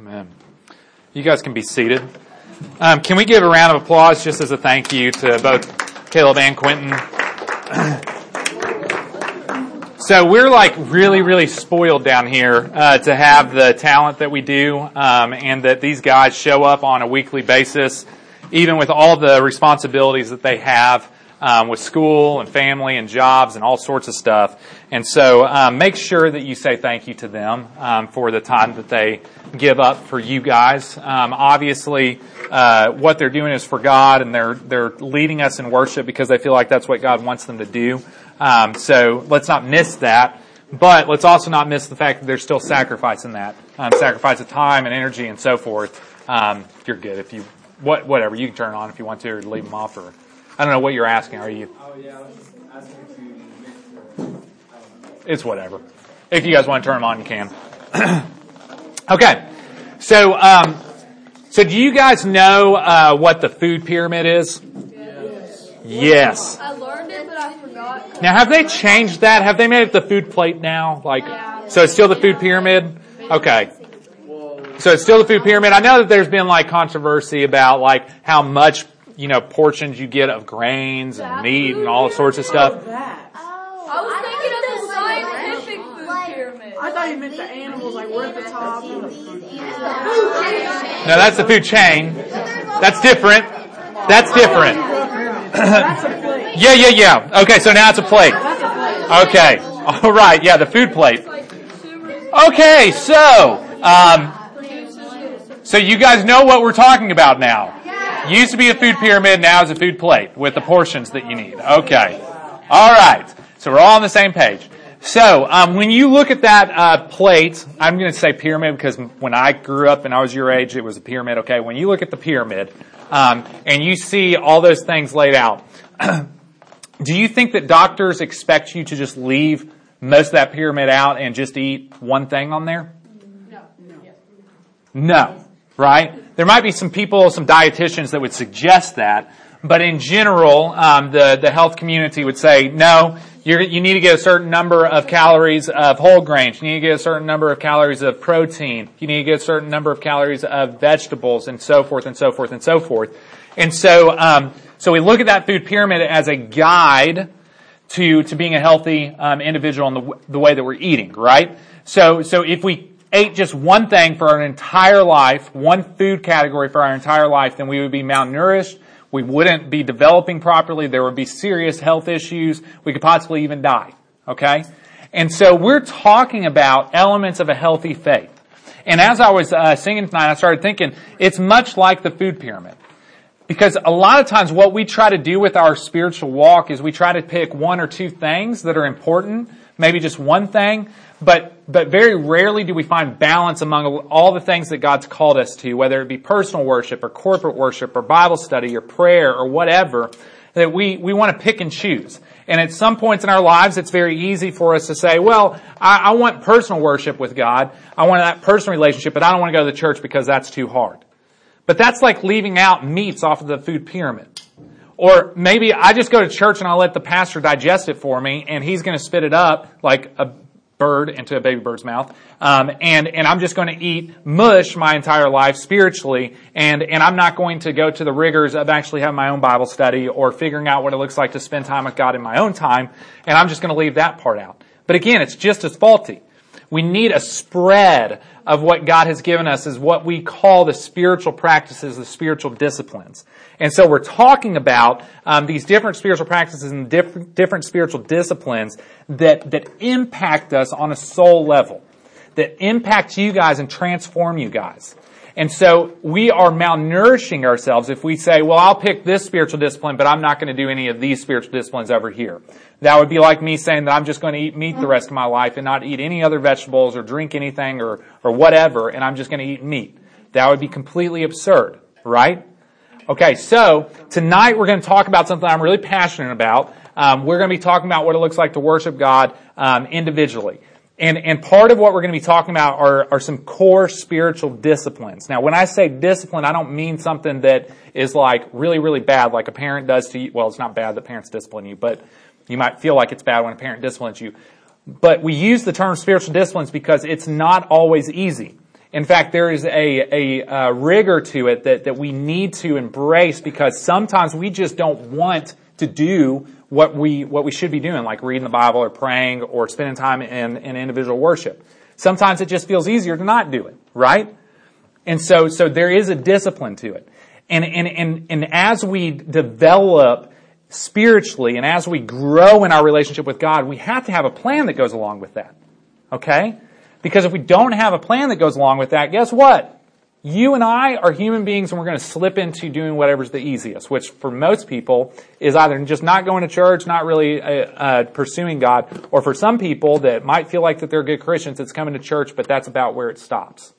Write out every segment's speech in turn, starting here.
Amen. You guys can be seated. Um, can we give a round of applause just as a thank you to both Caleb and Quentin? So we're like really, really spoiled down here uh, to have the talent that we do, um, and that these guys show up on a weekly basis, even with all the responsibilities that they have um, with school and family and jobs and all sorts of stuff. And so um, make sure that you say thank you to them um, for the time that they give up for you guys. Um, obviously, uh, what they're doing is for God, and they're they're leading us in worship because they feel like that's what God wants them to do. Um, so let's not miss that. But let's also not miss the fact that there's still sacrifice in that, um, sacrifice of time and energy and so forth. you're good if you what whatever you can turn on if you want to or leave them off or. I don't know what you're asking. Are you? Oh yeah, I was just asking to. It's whatever. If you guys want to turn them on, you can. okay. So, um, so do you guys know uh, what the food pyramid is? Yes. Yes. I learned it, but I forgot. Now, have they changed that? Have they made it the food plate now? Like, so it's still the food pyramid? Okay. So it's still the food pyramid. I know that there's been like controversy about like how much you know, portions you get of grains and meat and all sorts of stuff. I was thinking of the scientific food pyramid. I thought you meant the animals, like we're at the top. No, that's the food chain. That's different. That's different. yeah, yeah, yeah. Okay, so now it's a plate. Okay. All right. Yeah, the food plate. Okay, so, um, so you guys know what we're talking about now. Used to be a food pyramid, now is a food plate with the portions that you need. Okay. All right. So we're all on the same page. So um, when you look at that uh, plate, I'm going to say pyramid because when I grew up and I was your age, it was a pyramid. Okay. When you look at the pyramid um, and you see all those things laid out, do you think that doctors expect you to just leave most of that pyramid out and just eat one thing on there? No. No. Right? There might be some people, some dietitians that would suggest that, but in general, um, the the health community would say no. you need to get a certain number of calories of whole grains. You need to get a certain number of calories of protein. You need to get a certain number of calories of vegetables, and so forth and so forth and so forth. And so, um, so we look at that food pyramid as a guide to to being a healthy um, individual in the the way that we're eating, right? So, so if we ate just one thing for our entire life, one food category for our entire life, then we would be malnourished. We wouldn't be developing properly. There would be serious health issues. We could possibly even die. Okay? And so we're talking about elements of a healthy faith. And as I was uh, singing tonight, I started thinking it's much like the food pyramid. Because a lot of times what we try to do with our spiritual walk is we try to pick one or two things that are important, maybe just one thing, but, but very rarely do we find balance among all the things that God's called us to, whether it be personal worship or corporate worship or Bible study or prayer or whatever, that we, we want to pick and choose. And at some points in our lives, it's very easy for us to say, well, I, I want personal worship with God. I want that personal relationship, but I don't want to go to the church because that's too hard. But that's like leaving out meats off of the food pyramid. Or maybe I just go to church and I'll let the pastor digest it for me and he's going to spit it up like a bird into a baby bird's mouth. Um, and, and I'm just going to eat mush my entire life spiritually. And, and I'm not going to go to the rigors of actually having my own Bible study or figuring out what it looks like to spend time with God in my own time. And I'm just going to leave that part out. But again, it's just as faulty. We need a spread of what God has given us is what we call the spiritual practices, the spiritual disciplines. And so we're talking about um, these different spiritual practices and different, different spiritual disciplines that, that impact us on a soul level, that impact you guys and transform you guys. And so we are malnourishing ourselves if we say, well, I'll pick this spiritual discipline, but I'm not going to do any of these spiritual disciplines over here. That would be like me saying that I'm just going to eat meat the rest of my life and not eat any other vegetables or drink anything or, or whatever, and I'm just going to eat meat. That would be completely absurd, right? Okay, so tonight we're going to talk about something I'm really passionate about. Um, we're going to be talking about what it looks like to worship God um, individually. And, and part of what we're going to be talking about are, are some core spiritual disciplines. Now, when I say discipline, I don't mean something that is like really, really bad, like a parent does to you. Well, it's not bad that parents discipline you, but you might feel like it's bad when a parent disciplines you. But we use the term spiritual disciplines because it's not always easy. In fact, there is a, a, uh rigor to it that, that we need to embrace because sometimes we just don't want to do what we, what we should be doing, like reading the Bible or praying or spending time in, in individual worship. Sometimes it just feels easier to not do it, right? And so, so there is a discipline to it. And, and, and, and as we develop spiritually and as we grow in our relationship with God, we have to have a plan that goes along with that. Okay? Because if we don't have a plan that goes along with that, guess what? You and I are human beings and we're going to slip into doing whatever's the easiest, which for most people is either just not going to church, not really uh, uh, pursuing God, or for some people that might feel like that they're good Christians, it's coming to church, but that's about where it stops.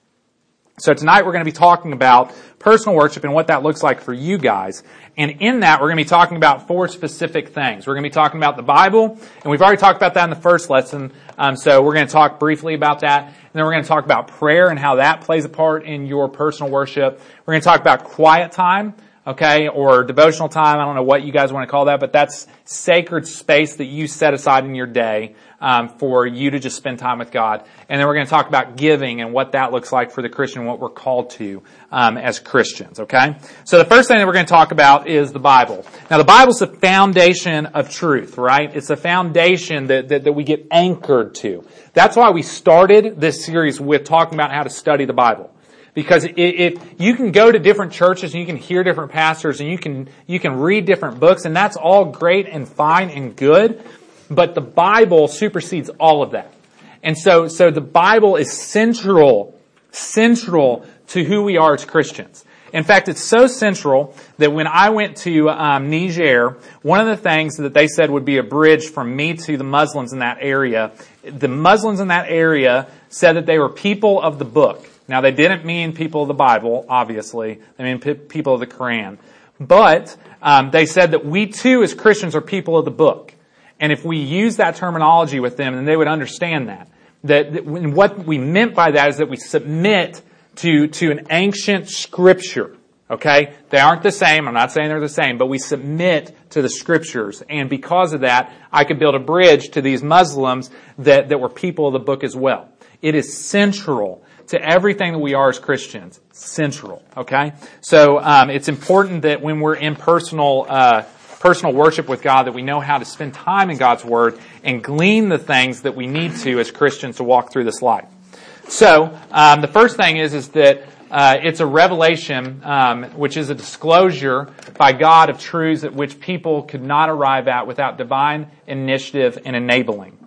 So tonight we're going to be talking about personal worship and what that looks like for you guys. And in that, we're going to be talking about four specific things. We're going to be talking about the Bible, and we've already talked about that in the first lesson. Um, so we're going to talk briefly about that, and then we're going to talk about prayer and how that plays a part in your personal worship. We're going to talk about quiet time, okay, or devotional time. I don't know what you guys want to call that, but that's sacred space that you set aside in your day um, for you to just spend time with God. And then we're going to talk about giving and what that looks like for the Christian, what we're called to um, as Christians. Okay, so the first thing that we're going to talk about is the Bible. Now, the Bible's the foundation of truth, right? It's the foundation that, that, that we get anchored to. That's why we started this series with talking about how to study the Bible. Because if you can go to different churches and you can hear different pastors and you can, you can read different books and that's all great and fine and good, but the Bible supersedes all of that. And so, so the Bible is central, central to who we are as Christians. In fact, it's so central that when I went to um, Niger, one of the things that they said would be a bridge from me to the Muslims in that area, the Muslims in that area said that they were people of the book. Now, they didn't mean people of the Bible, obviously. They mean people of the Quran. But um, they said that we too, as Christians, are people of the book. And if we use that terminology with them, then they would understand that. That, that what we meant by that is that we submit to, to an ancient scripture. Okay? They aren't the same. I'm not saying they're the same, but we submit to the scriptures. And because of that, I could build a bridge to these Muslims that, that were people of the book as well. It is central to everything that we are as Christians. Central. Okay? So, um, it's important that when we're in personal, uh, personal worship with God, that we know how to spend time in God's Word and glean the things that we need to as Christians to walk through this life. So, um, the first thing is, is that uh, it's a revelation, um, which is a disclosure by God of truths at which people could not arrive at without divine initiative and enabling.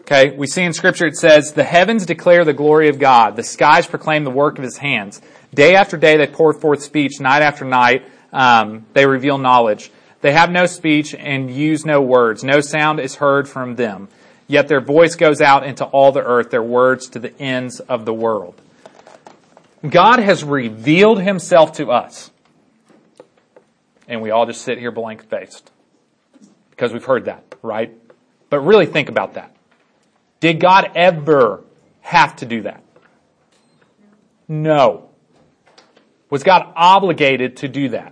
Okay, we see in Scripture it says, "The heavens declare the glory of God; the skies proclaim the work of His hands. Day after day they pour forth speech; night after night um, they reveal knowledge. They have no speech and use no words. No sound is heard from them. Yet their voice goes out into all the earth, their words to the ends of the world. God has revealed himself to us. And we all just sit here blank faced. Because we've heard that, right? But really think about that. Did God ever have to do that? No. Was God obligated to do that?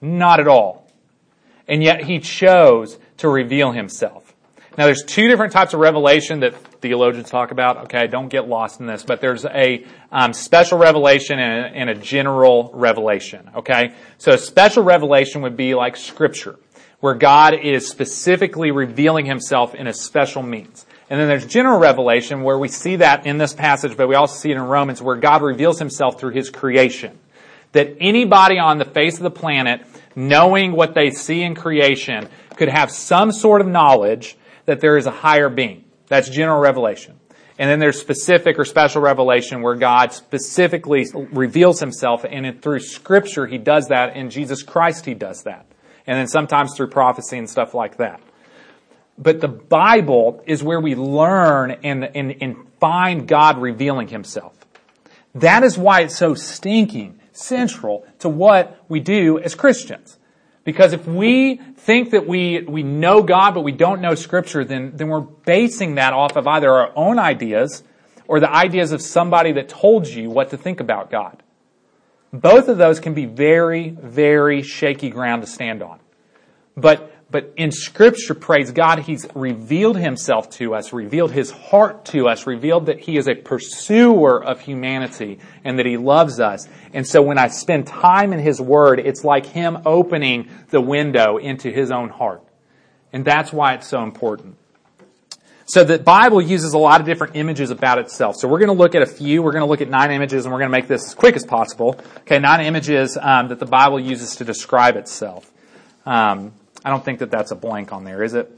Not at all. And yet he chose to reveal himself. Now there's two different types of revelation that theologians talk about. Okay, don't get lost in this, but there's a um, special revelation and a, and a general revelation. Okay, so a special revelation would be like scripture, where God is specifically revealing himself in a special means. And then there's general revelation where we see that in this passage, but we also see it in Romans where God reveals himself through his creation. That anybody on the face of the planet knowing what they see in creation, could have some sort of knowledge that there is a higher being. That's general revelation. And then there's specific or special revelation where God specifically reveals himself and through scripture he does that. In Jesus Christ he does that. And then sometimes through prophecy and stuff like that. But the Bible is where we learn and, and, and find God revealing himself. That is why it's so stinking central to what we do as Christians. Because if we think that we, we know God but we don't know Scripture, then, then we're basing that off of either our own ideas or the ideas of somebody that told you what to think about God. Both of those can be very, very shaky ground to stand on. But, But in scripture, praise God, He's revealed Himself to us, revealed His heart to us, revealed that He is a pursuer of humanity and that He loves us. And so when I spend time in His Word, it's like Him opening the window into His own heart. And that's why it's so important. So the Bible uses a lot of different images about itself. So we're going to look at a few. We're going to look at nine images, and we're going to make this as quick as possible. Okay, nine images um, that the Bible uses to describe itself. Um, I don't think that that's a blank on there, is it?